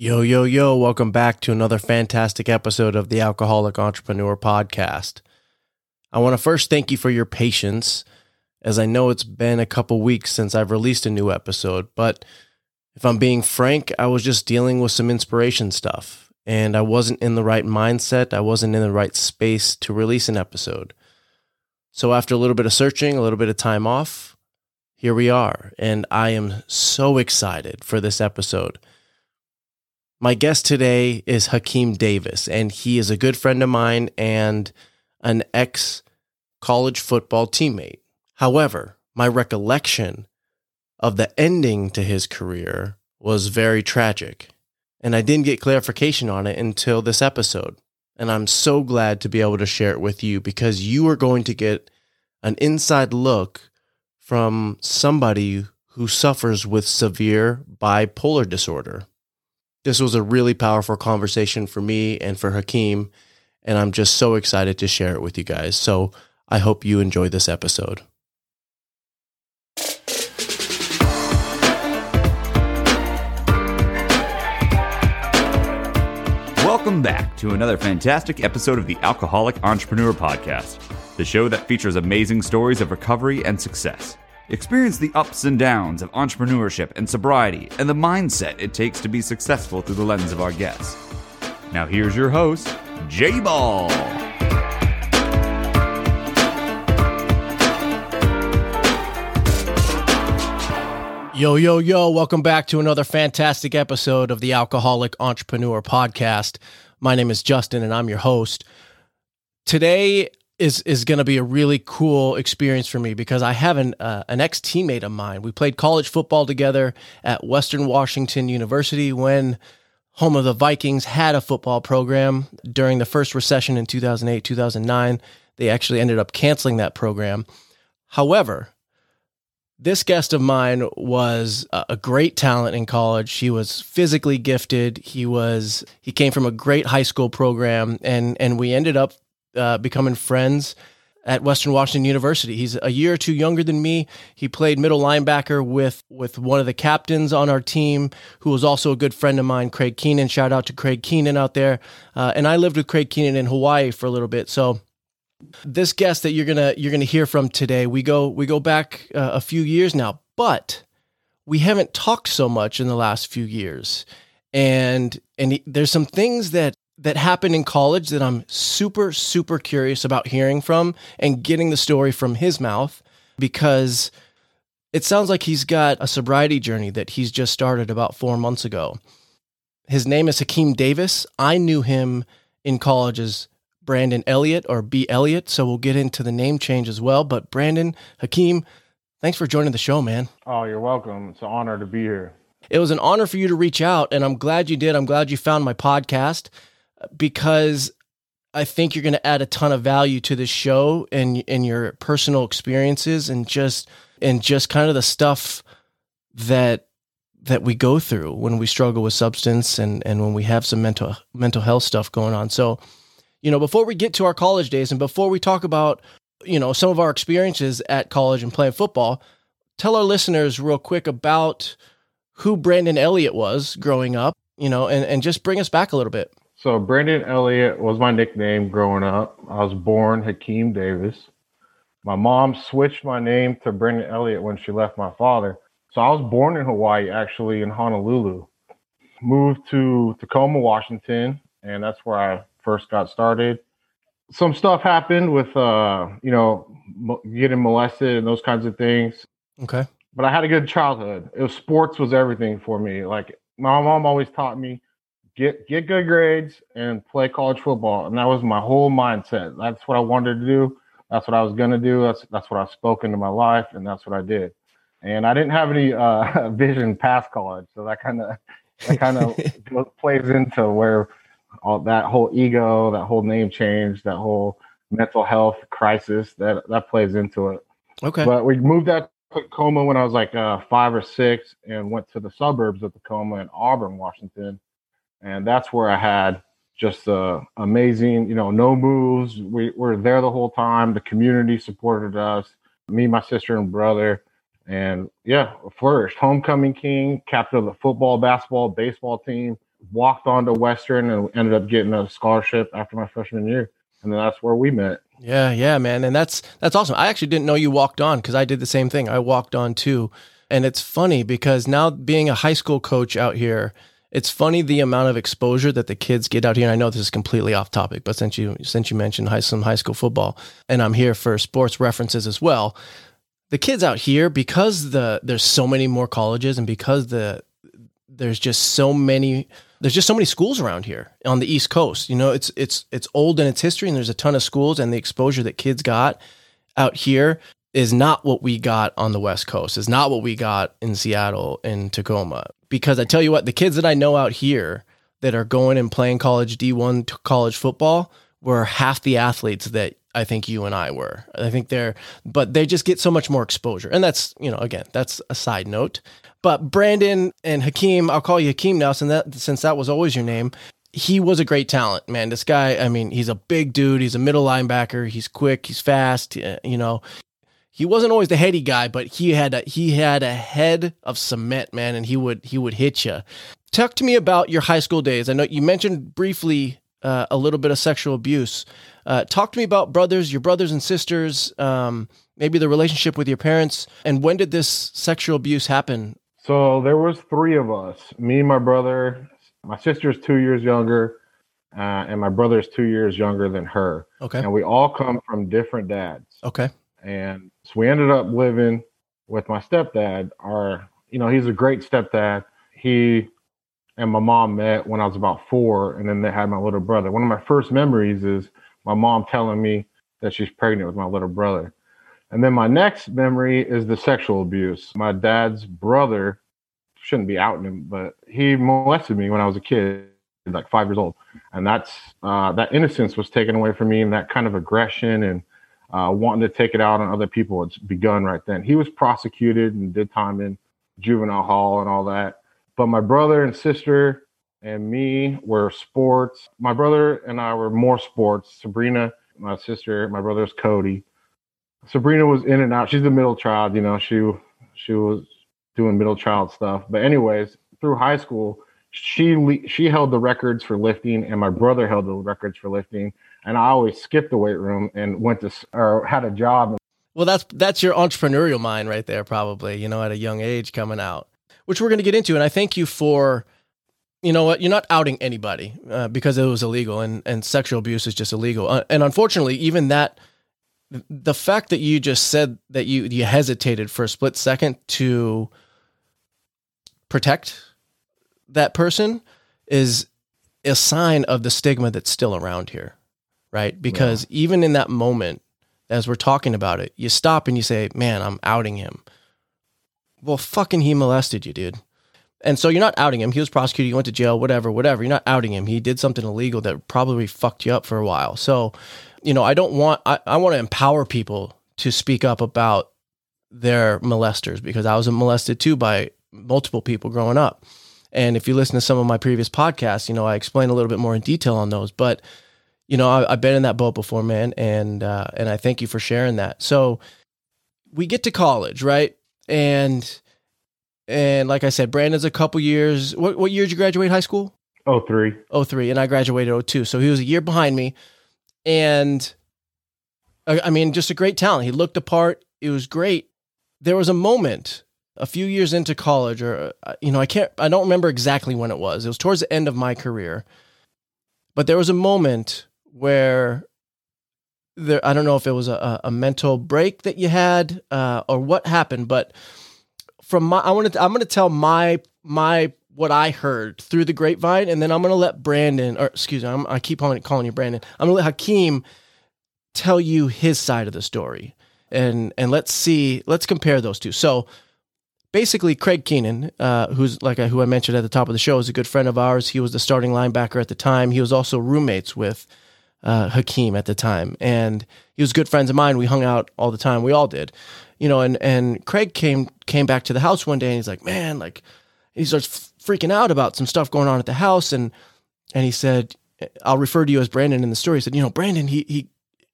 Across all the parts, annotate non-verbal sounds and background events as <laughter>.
Yo, yo, yo, welcome back to another fantastic episode of the Alcoholic Entrepreneur Podcast. I want to first thank you for your patience, as I know it's been a couple weeks since I've released a new episode, but if I'm being frank, I was just dealing with some inspiration stuff, and I wasn't in the right mindset, I wasn't in the right space to release an episode. So, after a little bit of searching, a little bit of time off, here we are, and I am so excited for this episode. My guest today is Hakeem Davis, and he is a good friend of mine and an ex college football teammate. However, my recollection of the ending to his career was very tragic, and I didn't get clarification on it until this episode. And I'm so glad to be able to share it with you because you are going to get an inside look from somebody who suffers with severe bipolar disorder. This was a really powerful conversation for me and for Hakeem, and I'm just so excited to share it with you guys. So I hope you enjoy this episode. Welcome back to another fantastic episode of the Alcoholic Entrepreneur Podcast, the show that features amazing stories of recovery and success. Experience the ups and downs of entrepreneurship and sobriety and the mindset it takes to be successful through the lens of our guests. Now, here's your host, J Ball. Yo, yo, yo, welcome back to another fantastic episode of the Alcoholic Entrepreneur Podcast. My name is Justin and I'm your host. Today is is going to be a really cool experience for me because I have an uh, an ex teammate of mine. We played college football together at Western Washington University when home of the Vikings had a football program during the first recession in 2008 2009. They actually ended up canceling that program. However, this guest of mine was a great talent in college. He was physically gifted. He was he came from a great high school program, and and we ended up uh, becoming friends at Western Washington University. He's a year or two younger than me. He played middle linebacker with with one of the captains on our team, who was also a good friend of mine, Craig Keenan. Shout out to Craig Keenan out there. Uh, and I lived with Craig Keenan in Hawaii for a little bit, so this guest that you're gonna you're gonna hear from today, we go we go back uh, a few years now, but we haven't talked so much in the last few years, and and he, there's some things that that happened in college that I'm super super curious about hearing from and getting the story from his mouth because it sounds like he's got a sobriety journey that he's just started about four months ago. His name is Hakeem Davis. I knew him in college as Brandon Elliott or B. Elliott. So we'll get into the name change as well. But Brandon, Hakeem, thanks for joining the show, man. Oh, you're welcome. It's an honor to be here. It was an honor for you to reach out, and I'm glad you did. I'm glad you found my podcast because I think you're going to add a ton of value to this show and and your personal experiences and just and just kind of the stuff that that we go through when we struggle with substance and and when we have some mental mental health stuff going on. So you know, before we get to our college days and before we talk about, you know, some of our experiences at college and playing football, tell our listeners real quick about who Brandon Elliott was growing up, you know, and, and just bring us back a little bit. So Brandon Elliott was my nickname growing up. I was born Hakeem Davis. My mom switched my name to Brandon Elliott when she left my father. So I was born in Hawaii, actually in Honolulu. Moved to Tacoma, Washington, and that's where I first got started. Some stuff happened with, uh, you know, getting molested and those kinds of things. Okay. But I had a good childhood. It was sports was everything for me. Like my mom always taught me, get get good grades and play college football, and that was my whole mindset. That's what I wanted to do. That's what I was gonna do. That's that's what I spoke into my life, and that's what I did. And I didn't have any uh, <laughs> vision past college, so that kind of that kind <laughs> of plays into where all that whole ego, that whole name change, that whole mental health crisis that that plays into it. Okay. But we moved out to Tacoma when I was like uh, five or six, and went to the suburbs of Tacoma in Auburn, Washington, and that's where I had just uh, amazing, you know, no moves. We were there the whole time. The community supported us, me, my sister, and brother. And yeah, flourished. Homecoming king, captain of the football, basketball, baseball team walked on to Western and ended up getting a scholarship after my freshman year. And then that's where we met. Yeah, yeah, man. And that's that's awesome. I actually didn't know you walked on because I did the same thing. I walked on too. And it's funny because now being a high school coach out here, it's funny the amount of exposure that the kids get out here. And I know this is completely off topic, but since you since you mentioned high, some high school football, and I'm here for sports references as well, the kids out here because the there's so many more colleges and because the there's just so many there's just so many schools around here on the East Coast. You know, it's it's it's old in its history, and there's a ton of schools, and the exposure that kids got out here is not what we got on the West Coast. Is not what we got in Seattle and Tacoma because I tell you what, the kids that I know out here that are going and playing college D1 college football were half the athletes that I think you and I were. I think they're, but they just get so much more exposure. And that's, you know, again, that's a side note. But Brandon and Hakeem, I'll call you Hakeem now since that, since that was always your name. He was a great talent, man. This guy, I mean, he's a big dude. He's a middle linebacker. He's quick. He's fast. Eh, you know, he wasn't always the heady guy, but he had a, he had a head of cement, man, and he would he would hit you. Talk to me about your high school days. I know you mentioned briefly uh, a little bit of sexual abuse. Uh, talk to me about brothers, your brothers and sisters, um, maybe the relationship with your parents, and when did this sexual abuse happen? So there was three of us, me, my brother, my sister's two years younger, uh, and my brother's two years younger than her. Okay, and we all come from different dads. Okay, and so we ended up living with my stepdad. Our, you know, he's a great stepdad. He and my mom met when I was about four, and then they had my little brother. One of my first memories is my mom telling me that she's pregnant with my little brother. And then my next memory is the sexual abuse. My dad's brother shouldn't be outing him, but he molested me when I was a kid, like five years old. And that's uh, that innocence was taken away from me, and that kind of aggression and uh, wanting to take it out on other people. It's begun right then. He was prosecuted and did time in juvenile hall and all that. But my brother and sister and me were sports. My brother and I were more sports. Sabrina, my sister, my brother's Cody. Sabrina was in and out. She's the middle child, you know. She she was doing middle child stuff. But anyways, through high school, she she held the records for lifting, and my brother held the records for lifting and I always skipped the weight room and went to or had a job. Well, that's that's your entrepreneurial mind right there, probably. You know, at a young age coming out, which we're going to get into. And I thank you for, you know what, you're not outing anybody uh, because it was illegal, and and sexual abuse is just illegal. Uh, and unfortunately, even that, the fact that you just said that you you hesitated for a split second to protect that person is a sign of the stigma that's still around here right? Because yeah. even in that moment, as we're talking about it, you stop and you say, man, I'm outing him. Well, fucking he molested you, dude. And so you're not outing him. He was prosecuted. He went to jail, whatever, whatever. You're not outing him. He did something illegal that probably fucked you up for a while. So, you know, I don't want, I, I want to empower people to speak up about their molesters because I was molested too by multiple people growing up. And if you listen to some of my previous podcasts, you know, I explain a little bit more in detail on those. But you know, I, have been in that boat before, man, and uh, and I thank you for sharing that. So we get to college, right? And and like I said, Brandon's a couple years. What what year did you graduate high school? Oh three. Oh three, and I graduated oh two. So he was a year behind me, and I, I mean, just a great talent. He looked apart. It was great. There was a moment a few years into college, or uh, you know, I can't, I don't remember exactly when it was. It was towards the end of my career, but there was a moment where there I don't know if it was a, a mental break that you had uh, or what happened, but from my I want to I'm going to tell my my what I heard through the grapevine, and then I'm going to let Brandon or excuse me, I'm, i keep calling, calling you Brandon. I'm going to let Hakeem tell you his side of the story, and and let's see, let's compare those two. So basically Craig Keenan, uh, who's like I, who I mentioned at the top of the show, is a good friend of ours. He was the starting linebacker at the time. He was also roommates with uh, Hakeem at the time, and he was good friends of mine. We hung out all the time. We all did, you know. And and Craig came came back to the house one day, and he's like, "Man, like," he starts freaking out about some stuff going on at the house, and and he said, "I'll refer to you as Brandon in the story." He said, "You know, Brandon, he he,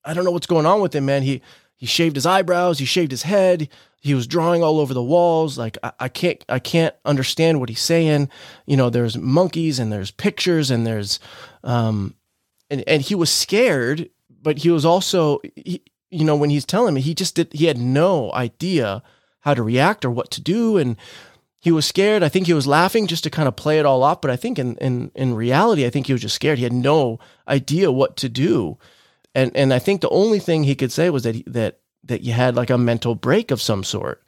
I don't know what's going on with him, man. He he shaved his eyebrows, he shaved his head, he was drawing all over the walls. Like I, I can't I can't understand what he's saying. You know, there's monkeys and there's pictures and there's um and and he was scared, but he was also he, you know when he's telling me he just did he had no idea how to react or what to do and he was scared. I think he was laughing just to kind of play it all off, but I think in in in reality I think he was just scared. He had no idea what to do. And and I think the only thing he could say was that he, that that you had like a mental break of some sort.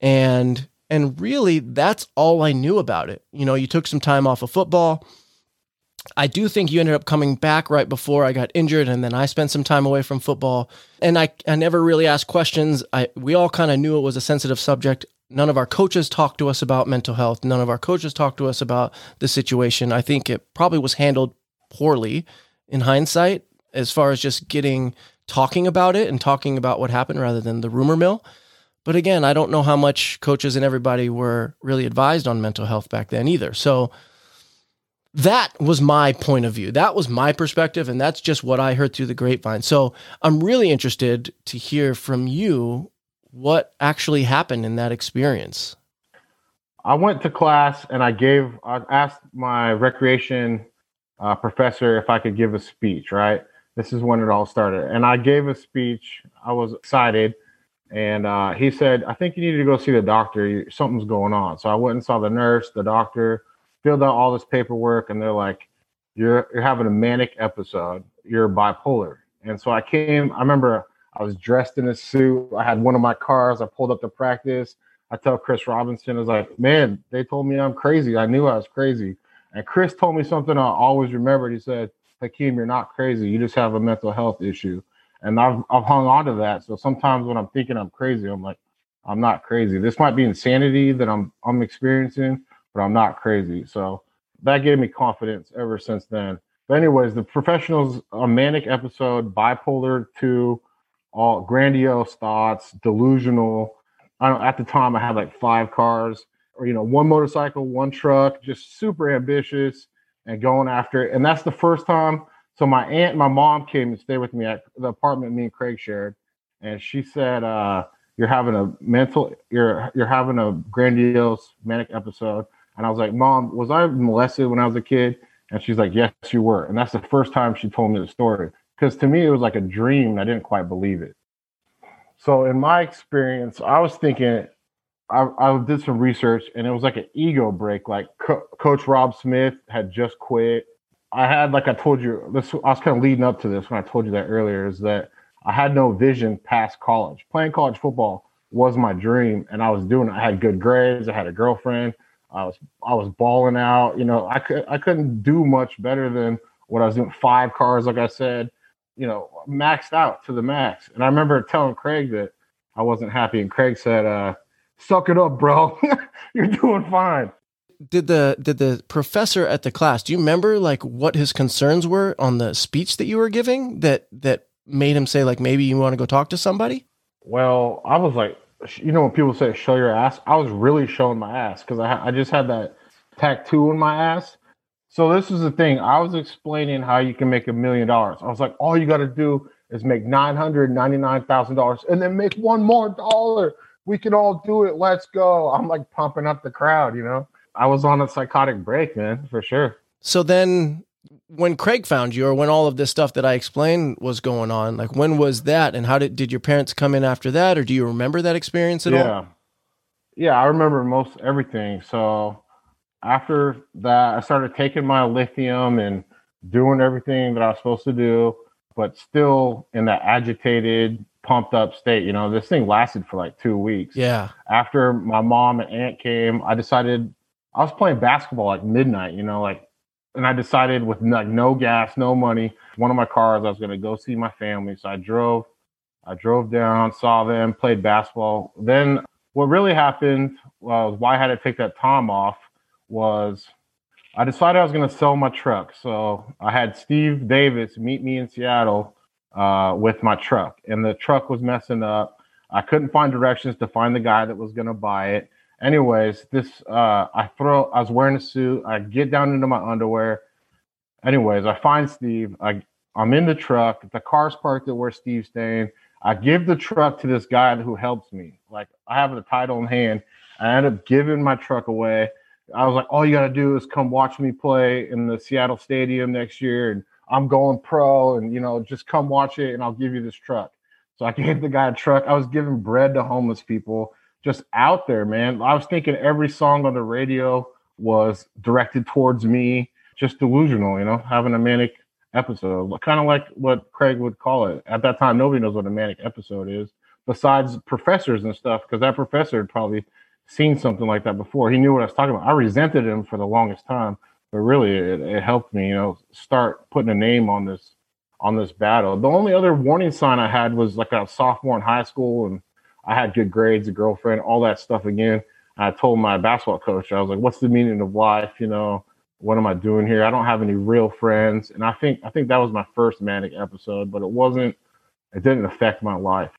And and really that's all I knew about it. You know, you took some time off of football. I do think you ended up coming back right before I got injured, and then I spent some time away from football. And I, I never really asked questions. I we all kind of knew it was a sensitive subject. None of our coaches talked to us about mental health. None of our coaches talked to us about the situation. I think it probably was handled poorly in hindsight, as far as just getting talking about it and talking about what happened rather than the rumor mill. But again, I don't know how much coaches and everybody were really advised on mental health back then either. So that was my point of view. That was my perspective. And that's just what I heard through the grapevine. So I'm really interested to hear from you what actually happened in that experience. I went to class and I gave, I asked my recreation uh, professor if I could give a speech, right? This is when it all started. And I gave a speech. I was excited. And uh, he said, I think you need to go see the doctor. Something's going on. So I went and saw the nurse, the doctor, filled out all this paperwork, and they're like, You're you're having a manic episode. You're bipolar. And so I came, I remember I was dressed in a suit. I had one of my cars. I pulled up to practice. I tell Chris Robinson, I was like, man, they told me I'm crazy. I knew I was crazy. And Chris told me something I always remembered. He said, Hakeem, you're not crazy. You just have a mental health issue. And I've, I've hung on to that. So sometimes when I'm thinking I'm crazy, I'm like, I'm not crazy. This might be insanity that I'm I'm experiencing, but I'm not crazy. So that gave me confidence ever since then. But anyways, the professionals a manic episode, bipolar two, all grandiose thoughts, delusional. I don't at the time I had like five cars or you know, one motorcycle, one truck, just super ambitious and going after it. And that's the first time. So my aunt and my mom came and stayed with me at the apartment me and Craig shared. And she said, uh, you're having a mental you're you're having a grandiose manic episode. And I was like, Mom, was I molested when I was a kid? And she's like, Yes, you were. And that's the first time she told me the story. Because to me it was like a dream. I didn't quite believe it. So in my experience, I was thinking I, I did some research and it was like an ego break. Like Co- Coach Rob Smith had just quit. I had, like I told you, this I was kind of leading up to this when I told you that earlier, is that I had no vision past college. Playing college football was my dream, and I was doing it. I had good grades. I had a girlfriend. I was I was balling out. You know, I could I couldn't do much better than what I was doing. Five cars, like I said, you know, maxed out to the max. And I remember telling Craig that I wasn't happy, and Craig said, uh, suck it up, bro. <laughs> You're doing fine. Did the did the professor at the class, do you remember like what his concerns were on the speech that you were giving that that made him say like maybe you want to go talk to somebody? Well, I was like, you know, when people say show your ass, I was really showing my ass because I I just had that tattoo in my ass. So this is the thing. I was explaining how you can make a million dollars. I was like, all you got to do is make nine hundred ninety nine thousand dollars, and then make one more dollar we can all do it. Let's go. I'm like pumping up the crowd, you know? I was on a psychotic break, man, for sure. So then when Craig found you or when all of this stuff that I explained was going on, like when was that and how did did your parents come in after that or do you remember that experience at yeah. all? Yeah, I remember most everything. So after that, I started taking my lithium and doing everything that I was supposed to do, but still in that agitated, pumped up state. You know, this thing lasted for like two weeks. Yeah. After my mom and aunt came, I decided I was playing basketball like midnight, you know, like, and I decided with like no gas, no money, one of my cars, I was going to go see my family. So I drove, I drove down, saw them, played basketball. Then what really happened was why I had to take that time off was I decided I was going to sell my truck. So I had Steve Davis meet me in Seattle uh, with my truck, and the truck was messing up. I couldn't find directions to find the guy that was going to buy it. Anyways, this uh, I throw. I was wearing a suit. I get down into my underwear. Anyways, I find Steve. I I'm in the truck. The car's parked at where Steve's staying. I give the truck to this guy who helps me. Like I have the title in hand. I end up giving my truck away. I was like, all you got to do is come watch me play in the Seattle Stadium next year, and I'm going pro, and you know, just come watch it, and I'll give you this truck. So I <laughs> gave the guy a truck. I was giving bread to homeless people, just out there, man. I was thinking every song on the radio was directed towards me, just delusional, you know, having a manic episode, kind of like what Craig would call it. At that time, nobody knows what a manic episode is, besides professors and stuff, because that professor had probably seen something like that before. He knew what I was talking about. I resented him for the longest time, but really, it, it helped me, you know, start putting a name on this on this battle. The only other warning sign I had was like a sophomore in high school, and I had good grades, a girlfriend, all that stuff again. I told my basketball coach, I was like, "What's the meaning of life?" You know, what am I doing here? I don't have any real friends. And I think I think that was my first manic episode, but it wasn't it didn't affect my life.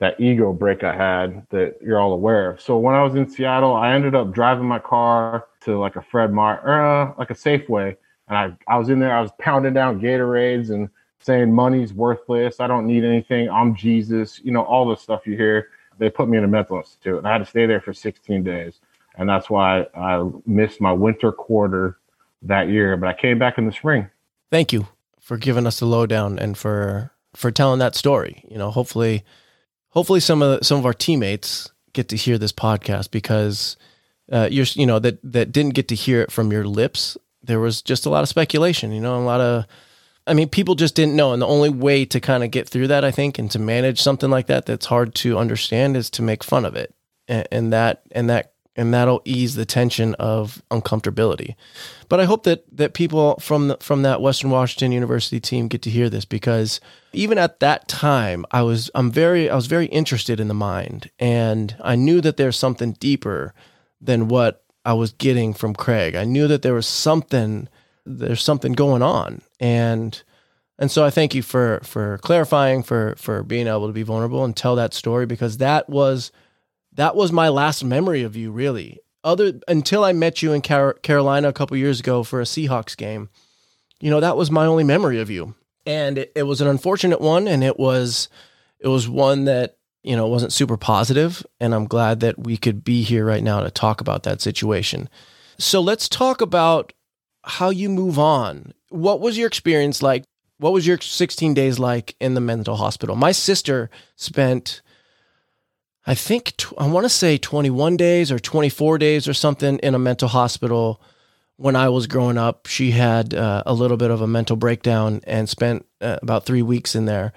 That ego break I had that you're all aware of. So when I was in Seattle, I ended up driving my car to like a Fred Meyer, uh, like a Safeway, and I I was in there. I was pounding down Gatorades and saying money's worthless. I don't need anything. I'm Jesus. You know all the stuff you hear. They put me in a mental institute, and I had to stay there for 16 days, and that's why I missed my winter quarter that year, but I came back in the spring. Thank you for giving us the lowdown and for for telling that story. You know, hopefully, hopefully some of the, some of our teammates get to hear this podcast because uh, you're you know that that didn't get to hear it from your lips. There was just a lot of speculation. You know, a lot of I mean, people just didn't know. And the only way to kind of get through that, I think, and to manage something like that that's hard to understand is to make fun of it. And, and that and that and that'll ease the tension of uncomfortability. But I hope that that people from the, from that Western Washington University team get to hear this because even at that time, I was I'm very I was very interested in the mind, and I knew that there's something deeper than what I was getting from Craig. I knew that there was something there's something going on, and and so I thank you for for clarifying for for being able to be vulnerable and tell that story because that was that was my last memory of you, really. Other until I met you in Car- Carolina a couple years ago for a Seahawks game, you know that was my only memory of you, and it, it was an unfortunate one, and it was it was one that you know wasn't super positive, and I'm glad that we could be here right now to talk about that situation. So let's talk about how you move on. What was your experience like? What was your 16 days like in the mental hospital? My sister spent I think I want to say 21 days or 24 days or something in a mental hospital when I was growing up. She had uh, a little bit of a mental breakdown and spent uh, about three weeks in there.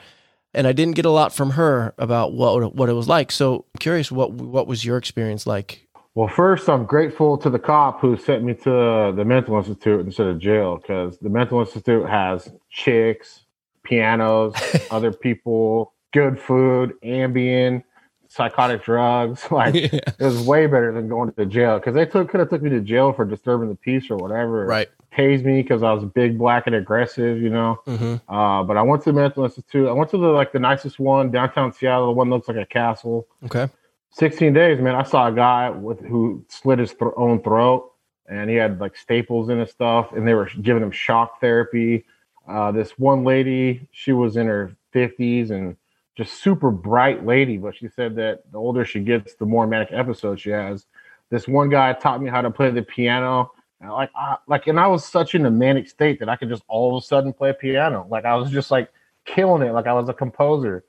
And I didn't get a lot from her about what what it was like. So I'm curious, what what was your experience like? Well, first, I'm grateful to the cop who sent me to the mental institute instead of jail because the mental institute has chicks, pianos, <laughs> other people, good food, Ambien psychotic drugs. <laughs> Like <laughs> yeah. it was way better than going to jail because they took could have took me to jail for disturbing the peace or whatever. Right. Tased me because I was big, black, and aggressive. You know. Mm-hmm. Uh, but I went to the mental institute. I went to the like the nicest one downtown Seattle. The one looks like a castle. Okay. 16 days, man. I saw a guy with who slit his th- own throat, and he had like staples in his stuff, and they were giving him shock therapy. Uh, this one lady, she was in her 50s, and just super bright lady, but she said that the older she gets, the more manic episodes she has. This one guy taught me how to play the piano. And like, I, like, and I was such in a manic state that I could just all of a sudden play piano. Like I was just like killing it, like I was a composer.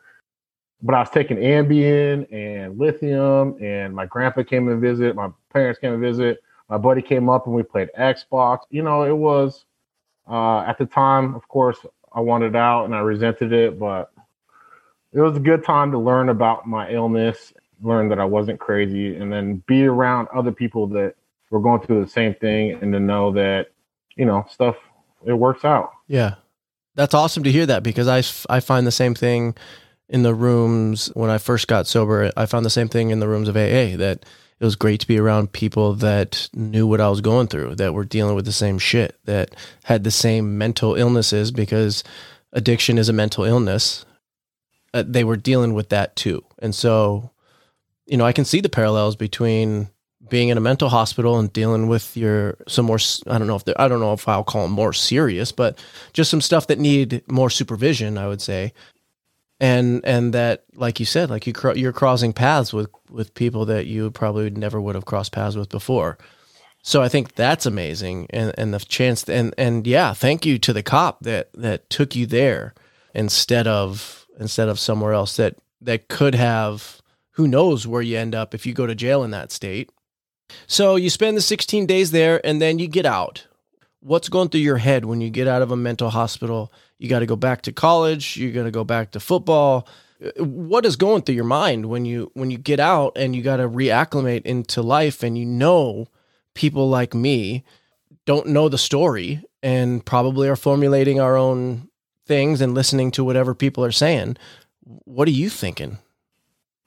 But I was taking Ambien and lithium, and my grandpa came and visit. My parents came and visit. My buddy came up and we played Xbox. You know, it was uh, at the time, of course, I wanted out and I resented it, but it was a good time to learn about my illness, learn that I wasn't crazy, and then be around other people that were going through the same thing and to know that, you know, stuff, it works out. Yeah. That's awesome to hear that because I, I find the same thing in the rooms when I first got sober. I found the same thing in the rooms of AA that it was great to be around people that knew what I was going through, that were dealing with the same shit, that had the same mental illnesses because addiction is a mental illness uh, they were dealing with that too. And so, you know, I can see the parallels between being in a mental hospital and dealing with your some more I don't know if I don't know if I'll call them more serious, but just some stuff that need more supervision, I would say. And and that like you said like you you're crossing paths with with people that you probably never would have crossed paths with before. So i think that's amazing and and the chance and and yeah thank you to the cop that that took you there instead of instead of somewhere else that that could have who knows where you end up if you go to jail in that state. So you spend the 16 days there and then you get out what's going through your head when you get out of a mental hospital? You got to go back to college you're going to go back to football. What is going through your mind when you when you get out and you got to reacclimate into life and you know people like me don't know the story and probably are formulating our own things and listening to whatever people are saying? What are you thinking?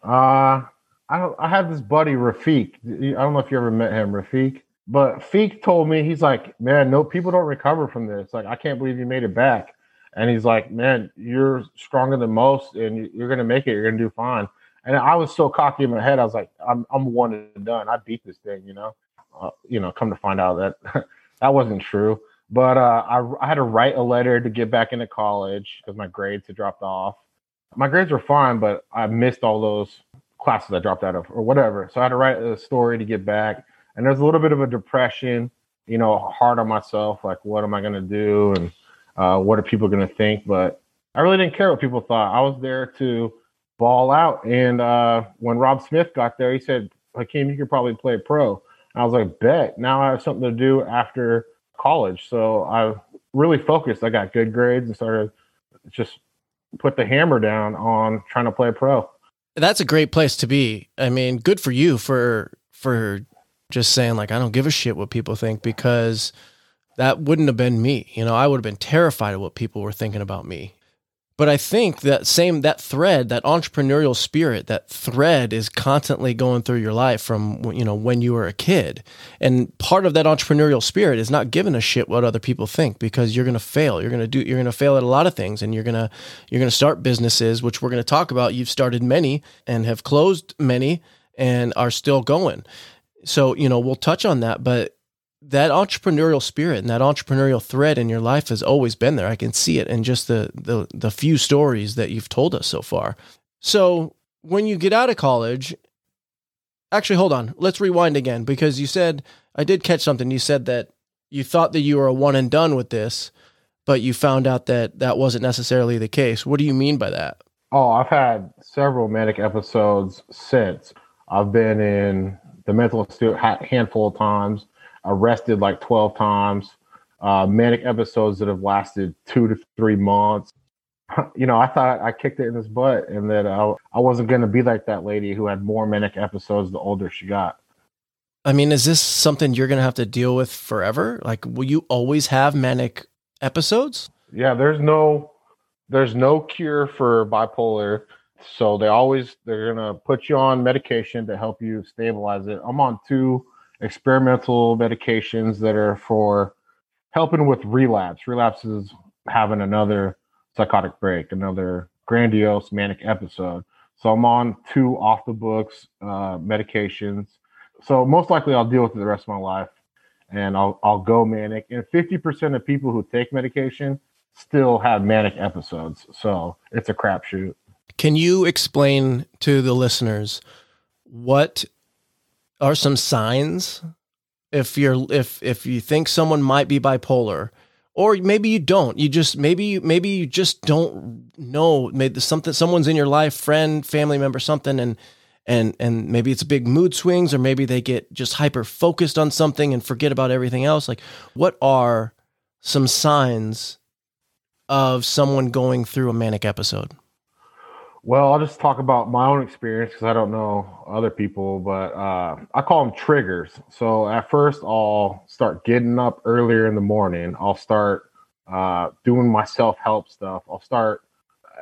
Uh i i have this buddy Rafiq. I don't know if you ever met him Rafiq but Feek told me he's like, man, no, people don't recover from this. Like, I can't believe you made it back. And he's like, man, you're stronger than most, and you're gonna make it. You're gonna do fine. And I was so cocky in my head. I was like, I'm I'm one and done. I beat this thing, you know. Uh, you know, come to find out that <laughs> that wasn't true. But uh, I, I had to write a letter to get back into college because my grades had dropped off. My grades were fine, but I missed all those classes I dropped out of or whatever. So I had to write a story to get back. And there's a little bit of a depression, you know, hard on myself. Like, what am I going to do? And uh, what are people going to think? But I really didn't care what people thought. I was there to ball out. And uh, when Rob Smith got there, he said, Hakeem, you could probably play pro. And I was like, bet. Now I have something to do after college. So I really focused. I got good grades and started just put the hammer down on trying to play pro. That's a great place to be. I mean, good for you for for just saying like I don't give a shit what people think because that wouldn't have been me. You know, I would have been terrified of what people were thinking about me. But I think that same that thread, that entrepreneurial spirit, that thread is constantly going through your life from you know when you were a kid. And part of that entrepreneurial spirit is not giving a shit what other people think because you're going to fail. You're going to do you're going to fail at a lot of things and you're going to you're going to start businesses which we're going to talk about. You've started many and have closed many and are still going. So, you know, we'll touch on that, but that entrepreneurial spirit and that entrepreneurial thread in your life has always been there. I can see it in just the the the few stories that you've told us so far. So, when you get out of college, actually hold on. Let's rewind again because you said I did catch something. You said that you thought that you were a one and done with this, but you found out that that wasn't necessarily the case. What do you mean by that? Oh, I've had several manic episodes since. I've been in the mental institute a handful of times, arrested like 12 times, uh, manic episodes that have lasted two to three months. <laughs> You know, I thought I kicked it in his butt and that I, I wasn't going to be like that lady who had more manic episodes the older she got. I mean, is this something you're going to have to deal with forever? Like, will you always have manic episodes? Yeah, there's no there's no cure for bipolar so they always they're gonna put you on medication to help you stabilize it. I'm on two experimental medications that are for helping with relapse. Relapse is having another psychotic break, another grandiose manic episode. So I'm on two off the books uh, medications. So most likely I'll deal with it the rest of my life, and I'll I'll go manic. And 50% of people who take medication still have manic episodes. So it's a crapshoot. Can you explain to the listeners what are some signs if you're if if you think someone might be bipolar? Or maybe you don't. You just maybe maybe you just don't know. Maybe something someone's in your life friend family member something and and and maybe it's big mood swings or maybe they get just hyper focused on something and forget about everything else. Like what are some signs of someone going through a manic episode well, I'll just talk about my own experience because I don't know other people, but uh, I call them triggers. So at first, I'll start getting up earlier in the morning. I'll start uh, doing my self help stuff. I'll start.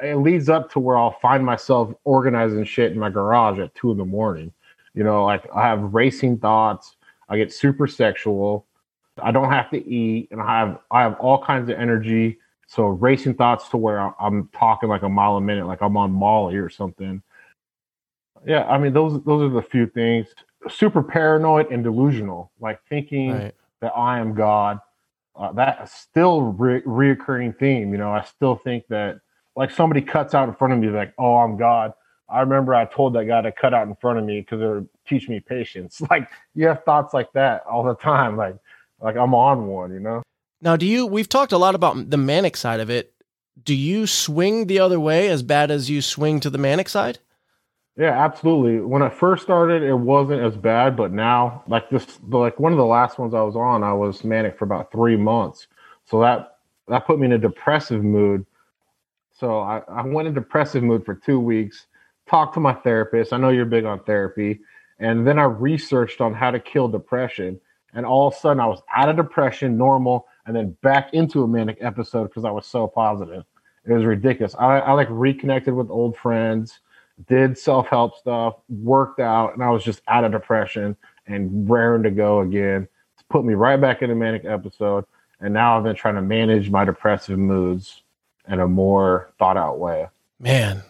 It leads up to where I'll find myself organizing shit in my garage at two in the morning. You know, like I have racing thoughts. I get super sexual. I don't have to eat, and I have I have all kinds of energy so racing thoughts to where I'm talking like a mile a minute, like I'm on Molly or something. Yeah, I mean those those are the few things. Super paranoid and delusional, like thinking right. that I am God. Uh, that's still re- reoccurring theme. You know, I still think that like somebody cuts out in front of me, like, oh, I'm God. I remember I told that guy to cut out in front of me because it would teach me patience. <laughs> Like you have thoughts like that all the time. Like like I'm on one, you know. Now, do you? We've talked a lot about the manic side of it. Do you swing the other way as bad as you swing to the manic side? Yeah, absolutely. When I first started, it wasn't as bad, but now, like this, like one of the last ones I was on, I was manic for about three months. So that that put me in a depressive mood. So I, I went in depressive mood for two weeks. Talked to my therapist. I know you're big on therapy, and then I researched on how to kill depression. And all of a sudden, I was out of depression, normal, and then back into a manic episode because I was so positive. It was ridiculous. I, I like reconnected with old friends, did self help stuff, worked out, and I was just out of depression and raring to go again. It's put me right back in a manic episode. And now I've been trying to manage my depressive moods in a more thought out way. Man,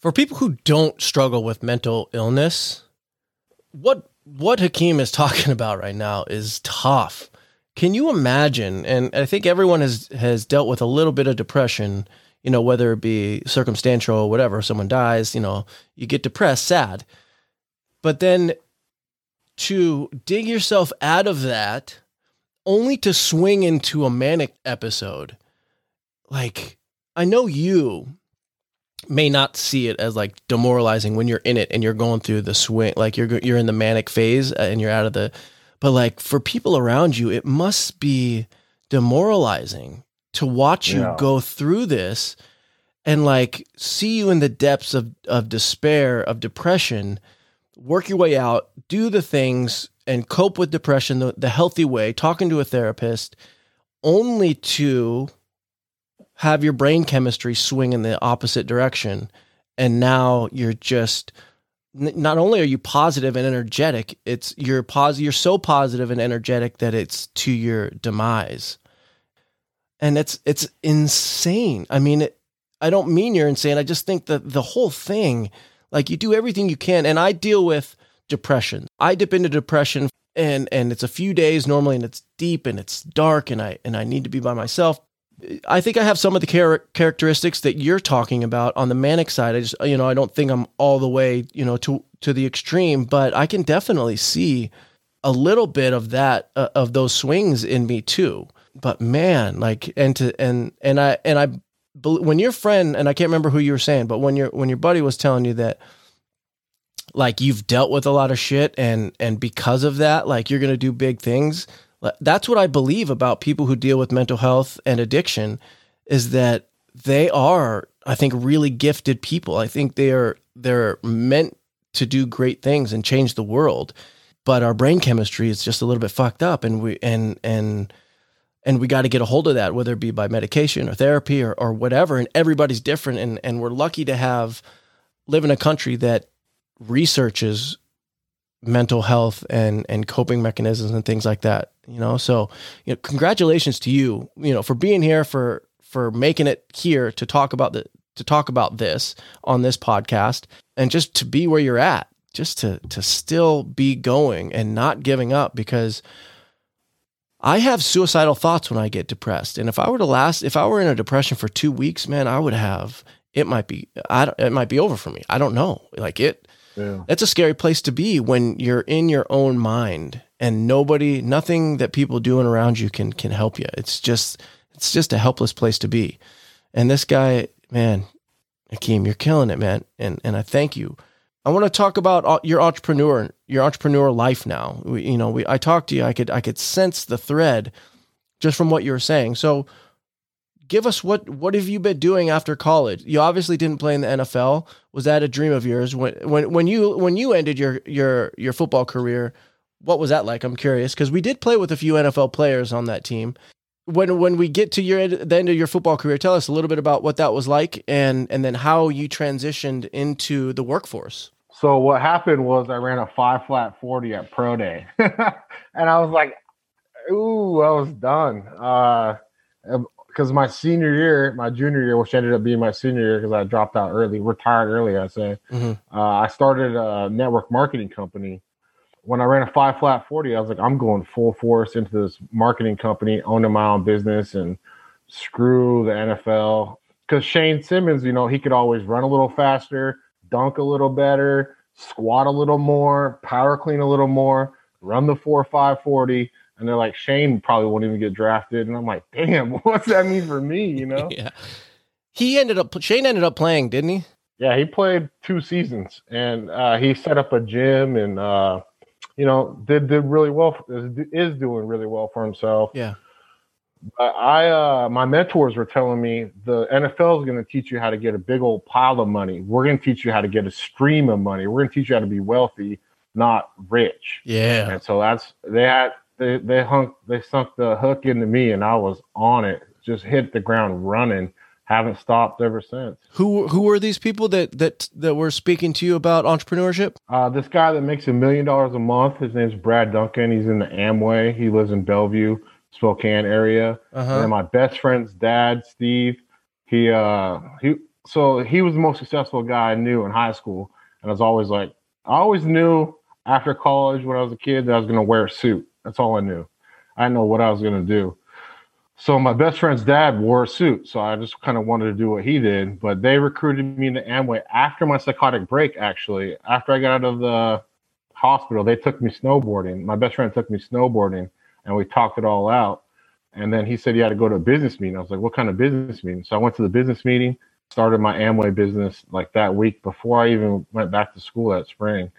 for people who don't struggle with mental illness, what what Hakeem is talking <laughs> about right now is tough. Can you imagine? And I think everyone has has dealt with a little bit of depression, you know, whether it be circumstantial or whatever, someone dies, you know, you get depressed, sad. But then to dig yourself out of that only to swing into a manic episode. Like I know you may not see it as like demoralizing when you're in it and you're going through the swing like you're you're in the manic phase uh, and you're out of the but like for people around you it must be demoralizing to watch you yeah. go through this and like see you in the depths of of despair of depression work your way out do the things and cope with depression the, the healthy way talking to a therapist only to have your brain chemistry swing in the opposite direction and now you're just not only are you positive and energetic it's you're positive you're so positive and energetic that it's to your demise. And it's it's insane. I mean it, i don't mean you're insane. I just think that the whole thing like you do everything you can and i deal with depression. I dip into depression and and it's a few days normally and it's deep and it's dark and i and i need to be by myself I think I have some of the char- characteristics that you're talking about on the manic side. I just, you know, I don't think I'm all the way, you know, to to the extreme, but I can definitely see a little bit of that uh, of those swings in me too. But man, like, and to and and I and I, when your friend and I can't remember who you were saying, but when your when your buddy was telling you that, like, you've dealt with a lot of shit, and and because of that, like, you're gonna do big things that's what I believe about people who deal with mental health and addiction is that they are, I think, really gifted people. I think they are they're meant to do great things and change the world. But our brain chemistry is just a little bit fucked up and we and and and we got to get a hold of that, whether it be by medication or therapy or, or whatever. And everybody's different. And, and we're lucky to have live in a country that researches mental health and and coping mechanisms and things like that you know? So you know congratulations to you you know for being here for for making it here to talk about the to talk about this on this podcast and just to be where you're at just to to still be going and not giving up because I have suicidal thoughts when I get depressed. And if I were to last if I were in a depression for 2 weeks man I would have it might be I don't, it might be over for me. I don't know. Like it yeah. That's a scary place to be when you're in your own mind and nobody, nothing that people doing around you can can help you. It's just it's just a helpless place to be. And this guy, man, Hakeem, you're killing it, man. And and I thank you. I want to talk about uh, your entrepreneur, your entrepreneur life now. We, you know, we, I talked to you. I could I could sense the thread just from what you were saying. So give us what what have you been doing after college? You obviously didn't play in the NFL. Was that a dream of yours when when when you when you ended your your your football career? What was that like? I'm curious because we did play with a few NFL players on that team. When when we get to your the end of your football career, tell us a little bit about what that was like and and then how you transitioned into the workforce. So what happened was I ran a five flat forty at pro day, <laughs> and I was like, "Ooh, I was done." Uh, because my senior year, my junior year, which ended up being my senior year because I dropped out early, retired early, I say. Mm-hmm. Uh, I started a network marketing company. When I ran a five flat 40, I was like, I'm going full force into this marketing company, owning my own business and screw the NFL. because Shane Simmons, you know, he could always run a little faster, dunk a little better, squat a little more, power clean a little more, run the four five forty. And they're like, Shane probably won't even get drafted. And I'm like, damn, <laughs> what's that mean for me? You know? <laughs> yeah. He ended up Shane ended up playing, didn't he? Yeah, he played two seasons, and uh, he set up a gym, and uh, you know did did really well. Is doing really well for himself. Yeah. But I uh, my mentors were telling me the NFL is going to teach you how to get a big old pile of money. We're going to teach you how to get a stream of money. We're going to teach you how to be wealthy, not rich. Yeah. And so that's they had they they hung they sunk the hook into me, and I was on it. Just hit the ground running. Haven't stopped ever since. Who who are these people that that that were speaking to you about entrepreneurship? Uh, this guy that makes a million dollars a month. His name's Brad Duncan. He's in the Amway. He lives in Bellevue. Spokane area. Uh-huh. And then my best friend's dad, Steve, he uh he so he was the most successful guy I knew in high school. And I was always like, I always knew after college when I was a kid that I was gonna wear a suit. That's all I knew. I know what I was gonna do. So my best friend's dad wore a suit, so I just kind of wanted to do what he did. But they recruited me into Amway after my psychotic break. Actually, after I got out of the hospital, they took me snowboarding. My best friend took me snowboarding, and we talked it all out. And then he said he had to go to a business meeting. I was like, what kind of business meeting? So I went to the business meeting, started my Amway business like that week before I even went back to school that spring.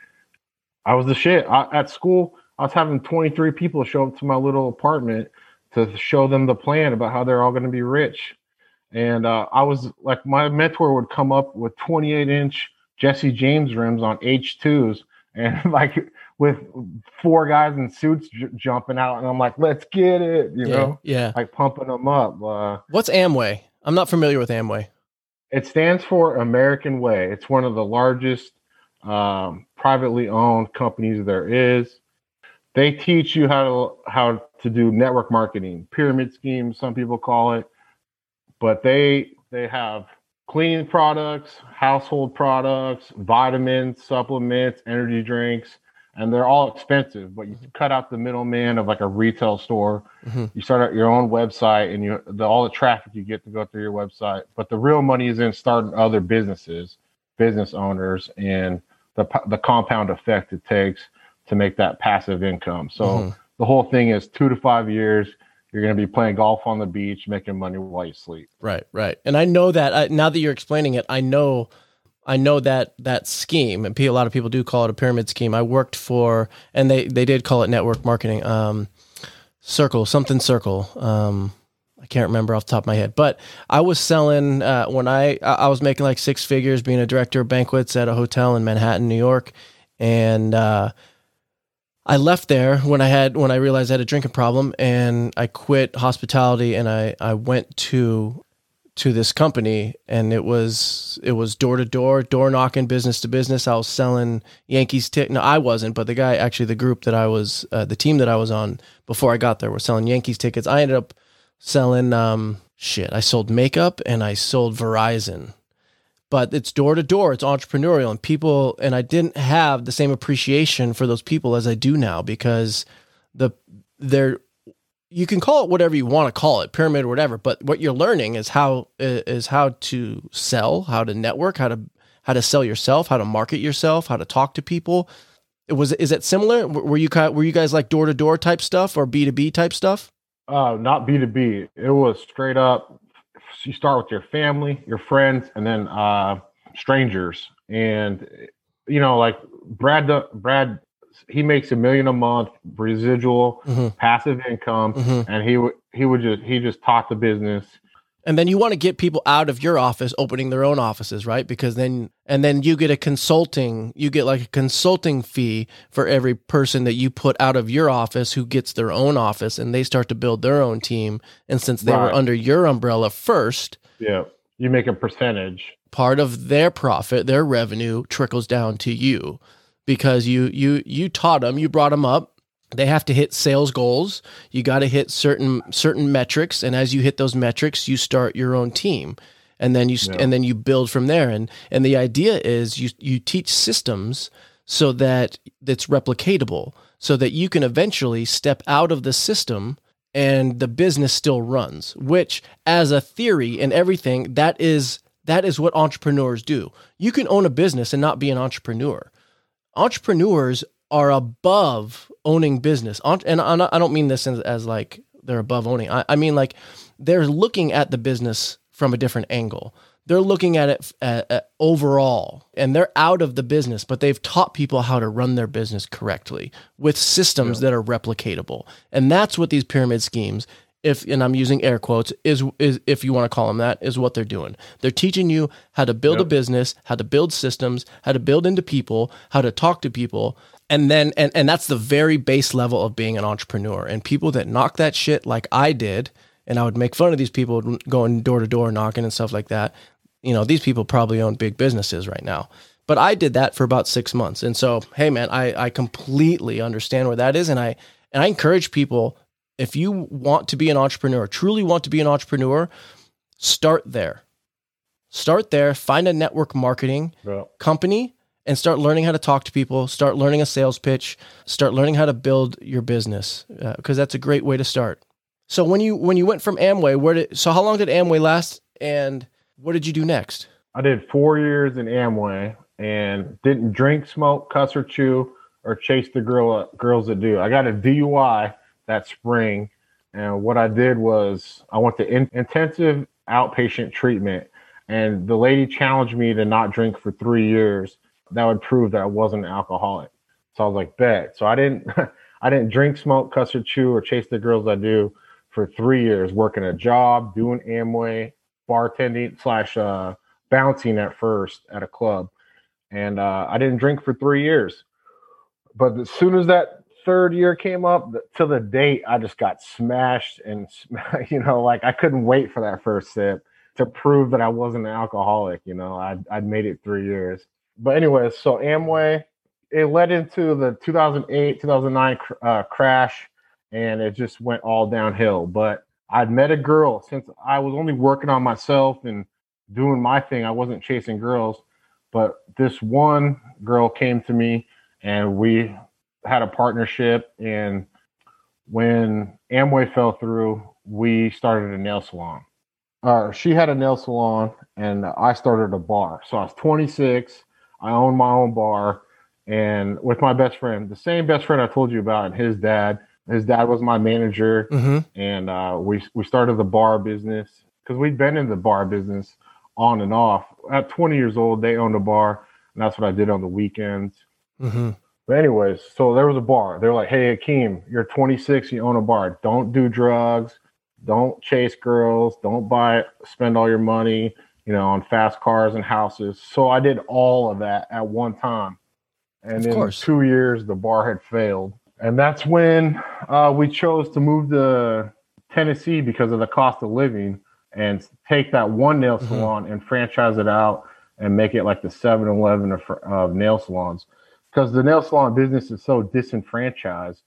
I was the shit. I, at school, I was having 23 people show up to my little apartment to show them the plan about how they're all going to be rich. And uh, I was like, my mentor would come up with 28 inch Jesse James rims on H2s and <laughs> like with four guys in suits j- jumping out, and I'm like, let's get it, you yeah, know, yeah, like pumping them up. Uh, What's Amway? I'm not familiar with Amway. It stands for American Way. It's one of the largest um, privately owned companies there is. They teach you how to how to do network marketing, pyramid schemes, some people call it, but they they have cleaning products, household products, vitamins, supplements, energy drinks, and they're all expensive. But you cut out the middleman of like a retail store. Mm-hmm. You start out your own website, and you the, all the traffic you get to go through your website. But the real money is in starting other businesses, business owners, and the the compound effect it takes to make that passive income. So mm-hmm. the whole thing is two to five years you're going to be playing golf on the beach, making money while you sleep. Right, right. And I know that uh, now that you're explaining it, I know, I know that that scheme, and a lot of people do call it a pyramid scheme. I worked for, and they they did call it network marketing. Um, circle something circle. Um, I can't remember off the top of my head, but I was selling uh, when I I was making like six figures being a director of banquets at a hotel in Manhattan, New York, and uh, I left there when I had when I realized I had a drinking problem and I quit hospitality and I I went to to this company and it was it was door to door door knocking business to business. I was selling Yankees tickets no I wasn't but the guy actually the group that I was uh, the team that I was on before I got there were selling Yankees tickets. I ended up selling um shit I sold makeup and I sold Verizon but it's door to door it's entrepreneurial and people and i didn't have the same appreciation for those people as i do now because the they're you can call it whatever you want to call it pyramid or whatever but what you're learning is how is how to sell how to network how to how to sell yourself how to market yourself how to talk to people. It was is it similar? Were you were you guys like door to door type stuff or b2b type stuff? Uh not b2b it was straight up you start with your family, your friends, and then uh, strangers. And you know, like Brad, Brad, he makes a million a month residual mm-hmm. passive income, mm-hmm. and he would he would just he just taught the business and then you want to get people out of your office opening their own offices, right? Because then and then you get a consulting, you get like a consulting fee for every person that you put out of your office who gets their own office and they start to build their own team. And since they right. were under your umbrella first, yeah, you make a percentage. Part of their profit, their revenue trickles down to you because you you you taught them, you brought them up, they have to hit sales goals you got to hit certain certain metrics and as you hit those metrics you start your own team and then you yeah. and then you build from there and and the idea is you you teach systems so that it's replicatable so that you can eventually step out of the system and the business still runs, which as a theory and everything, that is that is what entrepreneurs do. You can own a business and not be an entrepreneur. Entrepreneurs are above owning business. And I don't mean this as, like they're above owning. I, I, mean like they're looking at the business from a different angle. They're looking at it at, at overall, and they're out of the business, but they've taught people how to run their business correctly with systems yeah. that are replicatable. And that's what these pyramid schemes if and I'm using air quotes is is if you want to call them that is what they're doing. They're teaching you how to build yep. a business, how to build systems, how to build into people, how to talk to people, and then and and that's the very base level of being an entrepreneur. And people that knock that shit like I did, and I would make fun of these people going door to door knocking and stuff like that. You know, these people probably own big businesses right now. But I did that for about six months. And so, hey man, I, I completely understand where that is. And I and I encourage people if you want to be an entrepreneur, truly want to be an entrepreneur, start there. Start there, find a network marketing yeah. company and start learning how to talk to people, start learning a sales pitch, start learning how to build your business because uh, that's a great way to start. So when you when you went from Amway, where did so how long did Amway last and what did you do next? I did 4 years in Amway and didn't drink, smoke, cuss or chew or chase the girl girls that do. I got a DUI that spring. And what I did was I went to in- intensive outpatient treatment, and the lady challenged me to not drink for three years. That would prove that I wasn't an alcoholic. So I was like, bet. So I didn't, <laughs> I didn't drink, smoke, cuss or chew, or chase the girls I do for three years, working a job, doing Amway, bartending slash uh, bouncing at first at a club, and uh, I didn't drink for three years. But as soon as that third year came up to the date, I just got smashed, and <laughs> you know, like I couldn't wait for that first sip to prove that I wasn't an alcoholic. You know, I'd, I'd made it three years. But anyway, so Amway, it led into the 2008 2009 uh, crash, and it just went all downhill. But I'd met a girl since I was only working on myself and doing my thing. I wasn't chasing girls, but this one girl came to me and we had a partnership, and when Amway fell through, we started a nail salon. Uh, she had a nail salon, and I started a bar. So I was 26. I own my own bar, and with my best friend, the same best friend I told you about, and his dad. His dad was my manager, mm-hmm. and uh, we we started the bar business because we'd been in the bar business on and off. At 20 years old, they owned a bar, and that's what I did on the weekends. Mm-hmm. But anyways, so there was a bar. They're like, "Hey, Akeem, you're 26. You own a bar. Don't do drugs. Don't chase girls. Don't buy, spend all your money, you know, on fast cars and houses." So I did all of that at one time, and in two years, the bar had failed, and that's when uh, we chose to move to Tennessee because of the cost of living, and take that one nail mm-hmm. salon and franchise it out and make it like the 7-Eleven of, of nail salons because the nail salon business is so disenfranchised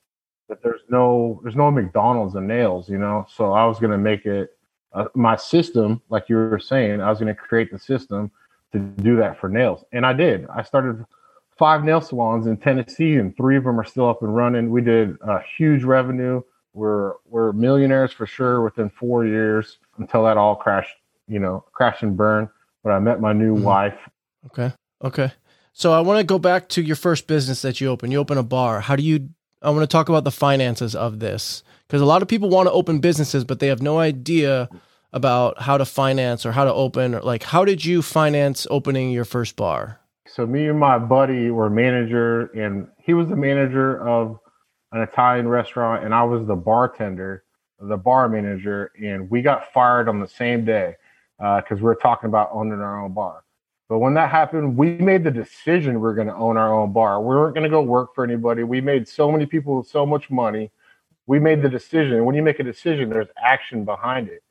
that there's no there's no McDonald's and nails, you know. So I was gonna make it uh, my system, like you were saying. I was gonna create the system to do that for nails, and I did. I started five nail salons in Tennessee, and three of them are still up and running. We did a huge revenue. We're we're millionaires for sure within four years until that all crashed, you know, crash and burn. But I met my new mm-hmm. wife. Okay. Okay. So I want to go back to your first business that you open. You open a bar. How do you? I want to talk about the finances of this because a lot of people want to open businesses, but they have no idea about how to finance or how to open. Or like, how did you finance opening your first bar? So me and my buddy were manager, and he was the manager of an Italian restaurant, and I was the bartender, the bar manager, and we got fired on the same day because uh, we were talking about owning our own bar. But when that happened, we made the decision we we're going to own our own bar. We weren't going to go work for anybody. We made so many people so much money. We made the decision. When you make a decision, there's action behind it.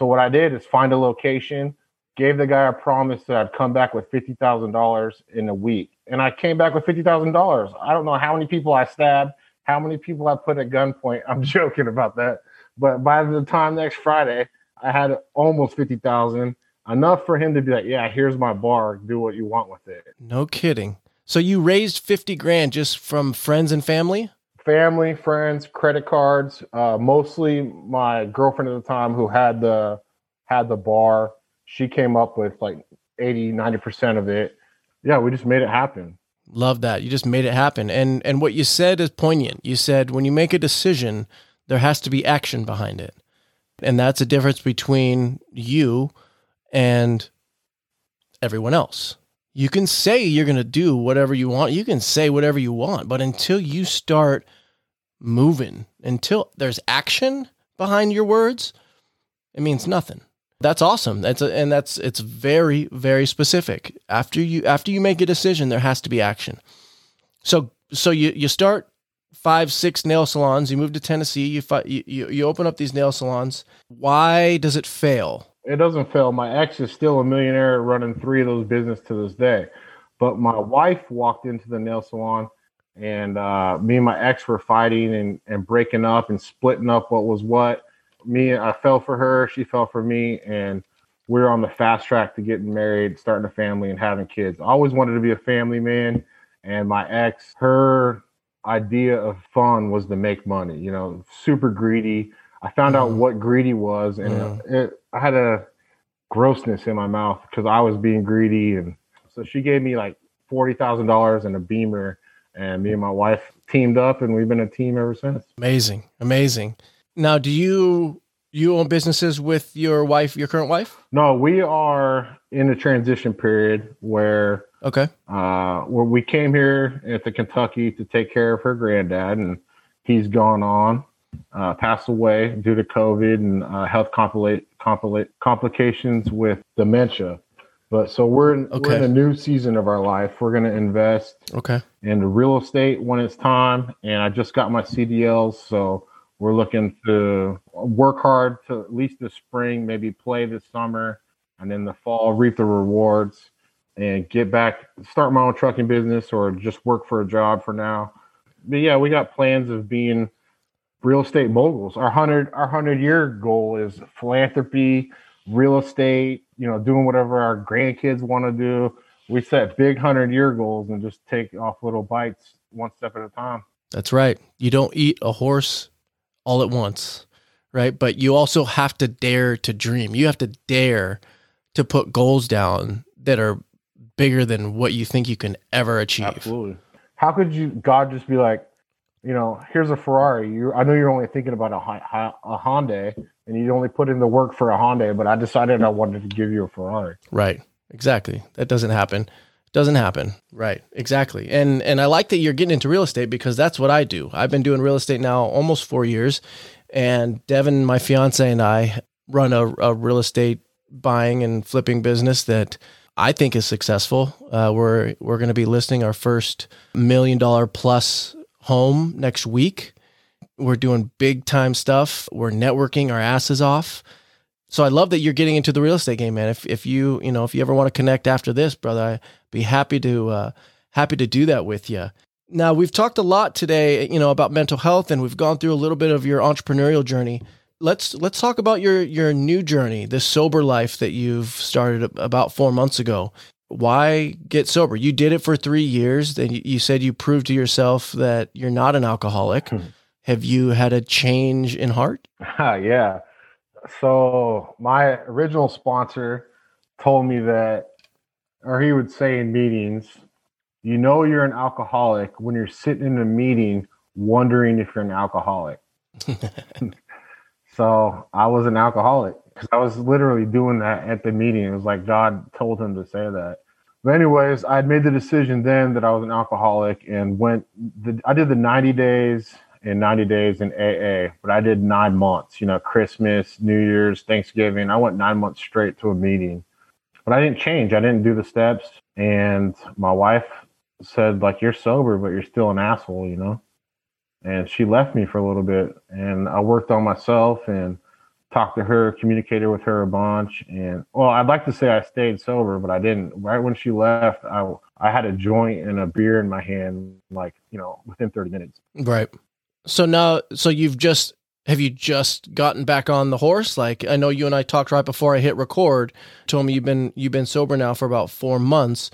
So what I did is find a location, gave the guy a promise that I'd come back with fifty thousand dollars in a week, and I came back with fifty thousand dollars. I don't know how many people I stabbed, how many people I put at gunpoint. <laughs> I'm joking about that, but by the time next Friday, I had almost fifty thousand enough for him to be like, yeah, here's my bar. Do what you want with it. No kidding. So you raised 50 grand just from friends and family? Family, friends, credit cards. Uh, mostly my girlfriend at the time who had the had the bar. She came up with like 80, 90% of it. Yeah, we just made it happen. Love that. You just made it happen. And and what you said is poignant. You said when you make a decision, there has to be action behind it. And that's a difference between you and everyone else. You can say you're going to do whatever you want. You can say whatever you want, but until you start moving, until there's action behind your words, it means nothing. That's awesome. That's a, and that's it's very very specific. After you after you make a decision, there has to be action. So so you you start five six nail salons. You move to Tennessee. You fi- you you open up these nail salons. Why does it fail? It doesn't fail. My ex is still a millionaire, running three of those business to this day. But my wife walked into the nail salon, and uh, me and my ex were fighting and and breaking up and splitting up what was what me, I fell for her. She fell for me, and we are on the fast track to getting married, starting a family, and having kids. I always wanted to be a family man, and my ex, her idea of fun was to make money. You know, super greedy. I found mm. out what greedy was, and mm. it, I had a grossness in my mouth because I was being greedy, and so she gave me like forty thousand dollars and a Beamer, and me and my wife teamed up, and we've been a team ever since. Amazing, amazing. Now, do you you own businesses with your wife, your current wife? No, we are in a transition period where okay, uh, where we came here at the Kentucky to take care of her granddad, and he's gone on, uh, passed away due to COVID and uh, health compli- compli- complications with dementia. But so we're in, okay. we're in a new season of our life. We're going to invest okay in real estate when it's time, and I just got my CDLs, so we're looking to work hard to at least the spring, maybe play this summer, and then the fall reap the rewards and get back, start my own trucking business or just work for a job for now. But yeah, we got plans of being real estate moguls. Our hundred our hundred year goal is philanthropy, real estate. You know, doing whatever our grandkids want to do. We set big hundred year goals and just take off little bites one step at a time. That's right. You don't eat a horse all at once, right? But you also have to dare to dream. You have to dare to put goals down that are bigger than what you think you can ever achieve. Absolutely. How could you God just be like, you know, here's a Ferrari. You, I know you're only thinking about a, a Hyundai, and you only put in the work for a Hyundai, but I decided I wanted to give you a Ferrari. Right. Exactly. That doesn't happen doesn't happen right exactly and and i like that you're getting into real estate because that's what i do i've been doing real estate now almost four years and devin my fiance and i run a, a real estate buying and flipping business that i think is successful uh, we're we're going to be listing our first million dollar plus home next week we're doing big time stuff we're networking our asses off so I love that you're getting into the real estate game, man. If if you you know if you ever want to connect after this, brother, I'd be happy to uh, happy to do that with you. Now we've talked a lot today, you know, about mental health, and we've gone through a little bit of your entrepreneurial journey. Let's let's talk about your your new journey, this sober life that you've started about four months ago. Why get sober? You did it for three years, and you said you proved to yourself that you're not an alcoholic. Hmm. Have you had a change in heart? <laughs> yeah so my original sponsor told me that, or he would say in meetings, you know you're an alcoholic when you're sitting in a meeting wondering if you're an alcoholic. <laughs> <laughs> so I was an alcoholic because I was literally doing that at the meeting. It was like God told him to say that. But anyways, I had made the decision then that I was an alcoholic and went. The, I did the 90 days in 90 days in AA, but I did nine months, you know, Christmas, New Year's, Thanksgiving. I went nine months straight to a meeting, but I didn't change. I didn't do the steps. And my wife said, like, you're sober, but you're still an asshole, you know? And she left me for a little bit. And I worked on myself and talked to her, communicated with her a bunch. And well, I'd like to say I stayed sober, but I didn't. Right when she left, I, I had a joint and a beer in my hand, like, you know, within 30 minutes. Right. So now, so you've just have you just gotten back on the horse? Like I know you and I talked right before I hit record. Told me you've been you've been sober now for about four months.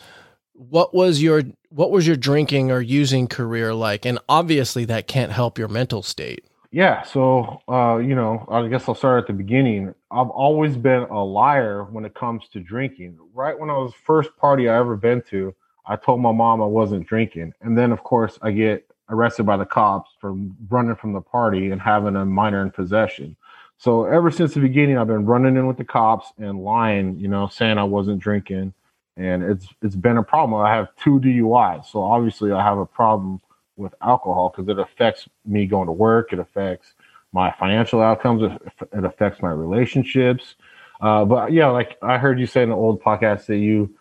What was your what was your drinking or using career like? And obviously, that can't help your mental state. Yeah, so uh, you know, I guess I'll start at the beginning. I've always been a liar when it comes to drinking. Right when I was first party I ever been to, I told my mom I wasn't drinking, and then of course I get arrested by the cops for running from the party and having a minor in possession. So ever since the beginning, I've been running in with the cops and lying, you know, saying I wasn't drinking, and it's it's been a problem. I have two DUIs, so obviously I have a problem with alcohol because it affects me going to work. It affects my financial outcomes. It, affects my relationships. Uh, but yeah, like I heard you say in the old podcast that you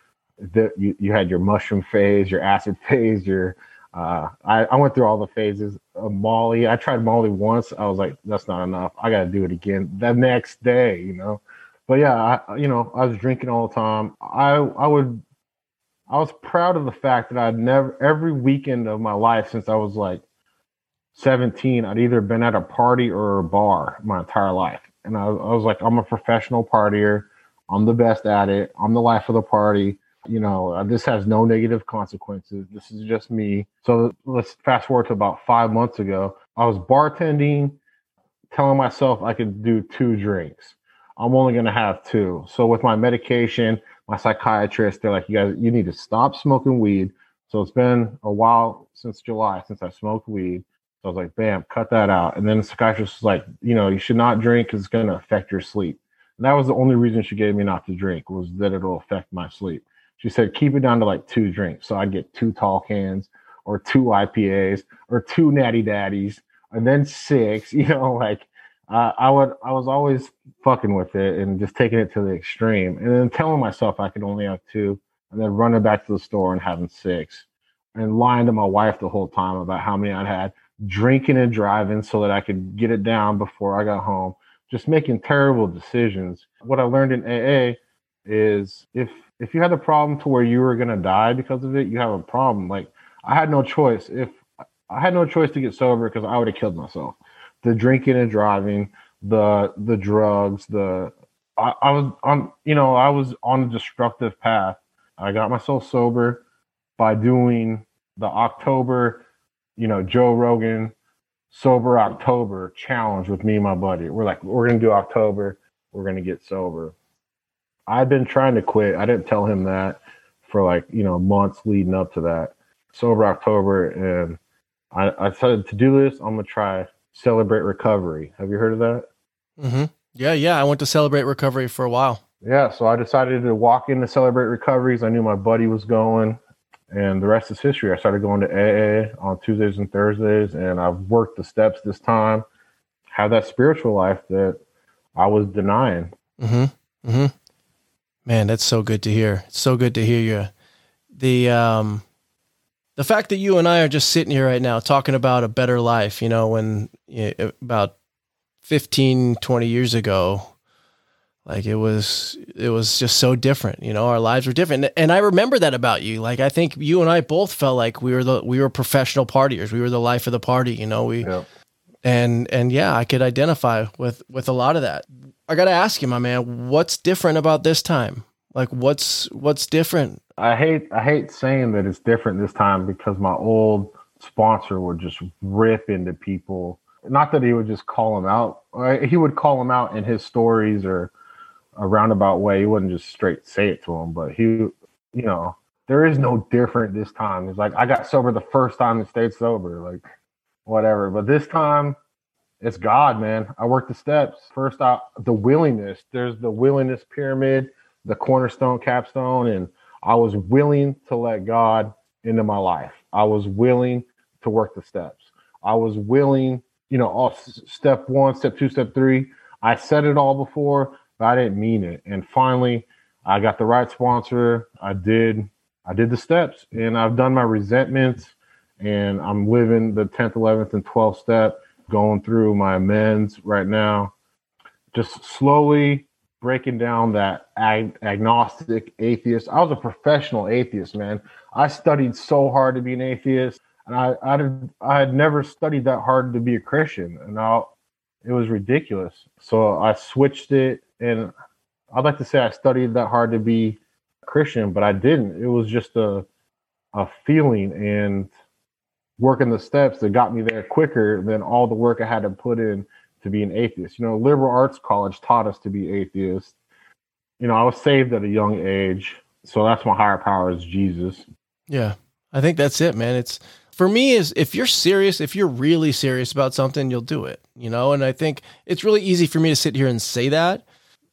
that you, you had your mushroom phase, your acid <laughs> phase, your uh, I, I went through all the phases of Molly. I tried Molly once. I was like, that's not enough. I got to do it again the next day, you know. But yeah, I, you know, I was drinking all the time. I I would I was proud of the fact that I'd never every weekend of my life since I was like 17, I'd either been at a party or a bar my entire life. And I, I was like, I'm a professional partier. I'm the best at it. I'm the life of the party. You know, uh, this has no negative consequences. This is just me. So let's fast forward to about five months ago. I was bartending, telling myself I could do two drinks. I'm only going to have two. So with my medication, my psychiatrist, they're like, you guys, you need to stop smoking weed. So it's been a while since July since I smoked weed. So I was like, bam, cut that out. And then the psychiatrist was like, you know, you should not drink because it's going to affect your sleep. And that was the only reason she gave me not to drink was that it'll affect my sleep. She said, keep it down to like two drinks. So I'd get two tall cans or two IPAs or two natty daddies and then six, <laughs> you know, like I would I was always fucking with it and just taking it to the extreme, and then telling myself I could only have two, and then running back to the store and having six, and lying to my wife the whole time about how many I'd had, drinking and driving so that I could get it down before I got home, just making terrible decisions. What I learned in AA is if if you had a problem to where you were gonna die because of it, you have a problem. Like I had no choice. If I had no choice to get sober because I would have killed myself the drinking and driving, the the drugs, the I, I was on you know I was on a destructive path. I got myself sober by doing the October, you know, Joe Rogan sober October challenge with me and my buddy. We're like, we're gonna do October, we're gonna get sober. I've been trying to quit. I didn't tell him that for like, you know, months leading up to that. Sober October and I, I decided to do this. I'm gonna try Celebrate Recovery. Have you heard of that? Mm-hmm. Yeah, yeah. I went to Celebrate Recovery for a while. Yeah, so I decided to walk in to Celebrate Recoveries. I knew my buddy was going, and the rest is history. I started going to AA on Tuesdays and Thursdays, and I've worked the steps this time. Have that spiritual life that I was denying. Mm-hmm. Mm-hmm. Man, that's so good to hear. It's so good to hear you. The um the fact that you and I are just sitting here right now talking about a better life, you know, when you know, about 15, 20 years ago, like it was, it was just so different, you know, our lives were different. And I remember that about you. Like, I think you and I both felt like we were the, we were professional partiers. We were the life of the party, you know, we, yeah. and, and yeah, I could identify with, with a lot of that. I got to ask you, my man, what's different about this time? Like what's, what's different I hate I hate saying that it's different this time because my old sponsor would just rip into people. Not that he would just call them out. He would call them out in his stories or a roundabout way. He wouldn't just straight say it to them, but he, you know, there is no different this time. It's like I got sober the first time and stayed sober, like whatever. But this time, it's God, man. I worked the steps. First out the willingness. There's the willingness pyramid, the cornerstone, capstone, and I was willing to let God into my life. I was willing to work the steps. I was willing, you know, all step one, step two, step three. I said it all before, but I didn't mean it. And finally, I got the right sponsor. I did, I did the steps, and I've done my resentments, and I'm living the 10th, 11th, and 12th step, going through my amends right now. Just slowly breaking down that ag- agnostic atheist. I was a professional atheist, man. I studied so hard to be an atheist, and I I had, I had never studied that hard to be a Christian, and now it was ridiculous. So I switched it, and I'd like to say I studied that hard to be a Christian, but I didn't. It was just a a feeling and working the steps that got me there quicker than all the work I had to put in to be an atheist. You know, liberal arts college taught us to be atheists. You know, I was saved at a young age, so that's my higher power is Jesus. Yeah, I think that's it, man. It's for me is if you're serious, if you're really serious about something, you'll do it. You know, and I think it's really easy for me to sit here and say that,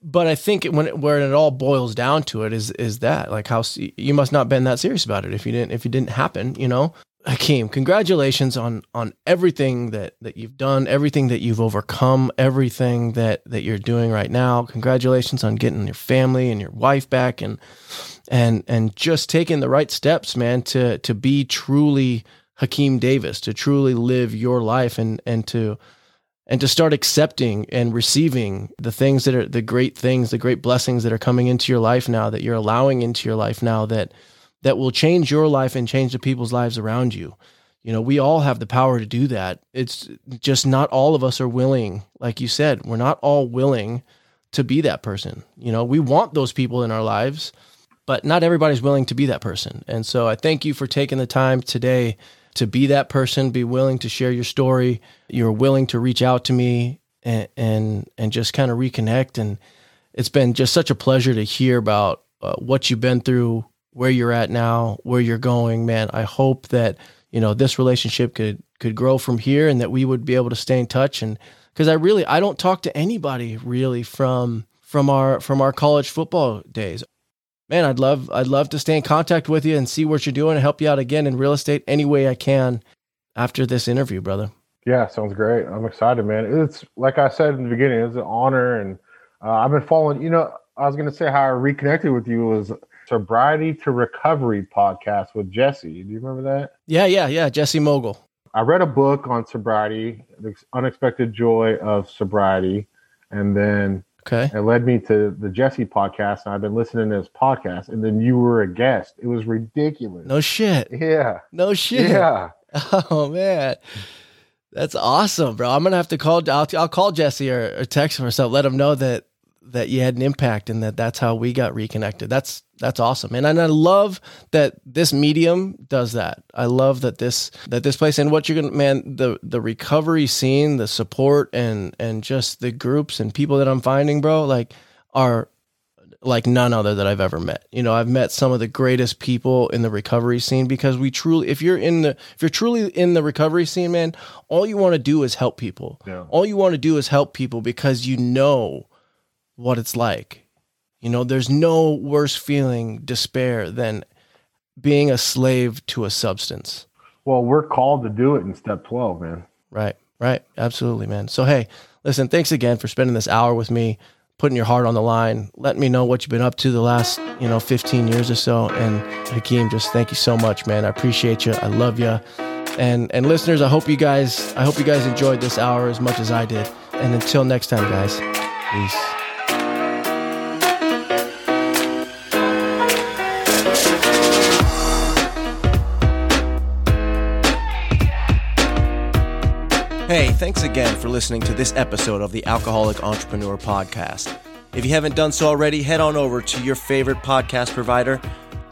but I think when it, where it all boils down to it is is that like how you must not been that serious about it if you didn't if it didn't happen. You know, Hakeem, congratulations on on everything that that you've done, everything that you've overcome, everything that that you're doing right now. Congratulations on getting your family and your wife back and and and just taking the right steps, man, to to be truly Hakeem Davis, to truly live your life and and to and to start accepting and receiving the things that are the great things, the great blessings that are coming into your life now that you're allowing into your life now that that will change your life and change the people's lives around you. You know, we all have the power to do that. It's just not all of us are willing. Like you said, we're not all willing to be that person. You know, we want those people in our lives, but not everybody's willing to be that person. And so I thank you for taking the time today to be that person, be willing to share your story. You're willing to reach out to me and and, and just kind of reconnect and it's been just such a pleasure to hear about uh, what you've been through, where you're at now, where you're going, man. I hope that you know this relationship could could grow from here, and that we would be able to stay in touch. And because I really I don't talk to anybody really from from our from our college football days. Man, I'd love I'd love to stay in contact with you and see what you're doing and help you out again in real estate any way I can after this interview, brother. Yeah, sounds great. I'm excited, man. It's like I said in the beginning, it's an honor, and uh, I've been following. You know, I was going to say how I reconnected with you was Sobriety to Recovery podcast with Jesse. Do you remember that? Yeah, yeah, yeah. Jesse Mogul. I read a book on sobriety, The Unexpected Joy of Sobriety. And then okay. it led me to the Jesse podcast. And I've been listening to his podcast. And then you were a guest. It was ridiculous. No shit. Yeah. No shit. Yeah. <laughs> Oh, man. That's awesome, bro. I'm gonna have to call. I'll, I'll call Jesse or, or text him or something. Let him know that that you had an impact and that that's how we got reconnected. That's that's awesome. And, and I love that this medium does that. I love that this that this place and what you're gonna man, the the recovery scene, the support and and just the groups and people that I'm finding, bro, like are like none other that I've ever met. You know, I've met some of the greatest people in the recovery scene because we truly if you're in the if you're truly in the recovery scene, man, all you want to do is help people. Yeah. All you want to do is help people because you know what it's like. You know, there's no worse feeling, despair, than being a slave to a substance. Well, we're called to do it in step 12, man. Right, right. Absolutely, man. So, hey, listen, thanks again for spending this hour with me, putting your heart on the line, letting me know what you've been up to the last, you know, 15 years or so. And Hakeem, just thank you so much, man. I appreciate you. I love you. And and listeners, I hope you guys I hope you guys enjoyed this hour as much as I did. And until next time, guys. Peace. Hey, thanks again for listening to this episode of the Alcoholic Entrepreneur Podcast. If you haven't done so already, head on over to your favorite podcast provider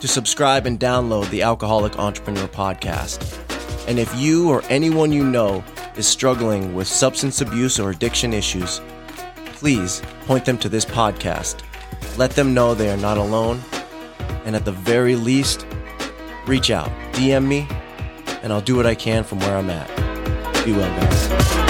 to subscribe and download the Alcoholic Entrepreneur Podcast. And if you or anyone you know is struggling with substance abuse or addiction issues, please point them to this podcast. Let them know they are not alone. And at the very least, reach out, DM me, and I'll do what I can from where I'm at. Be well, guys.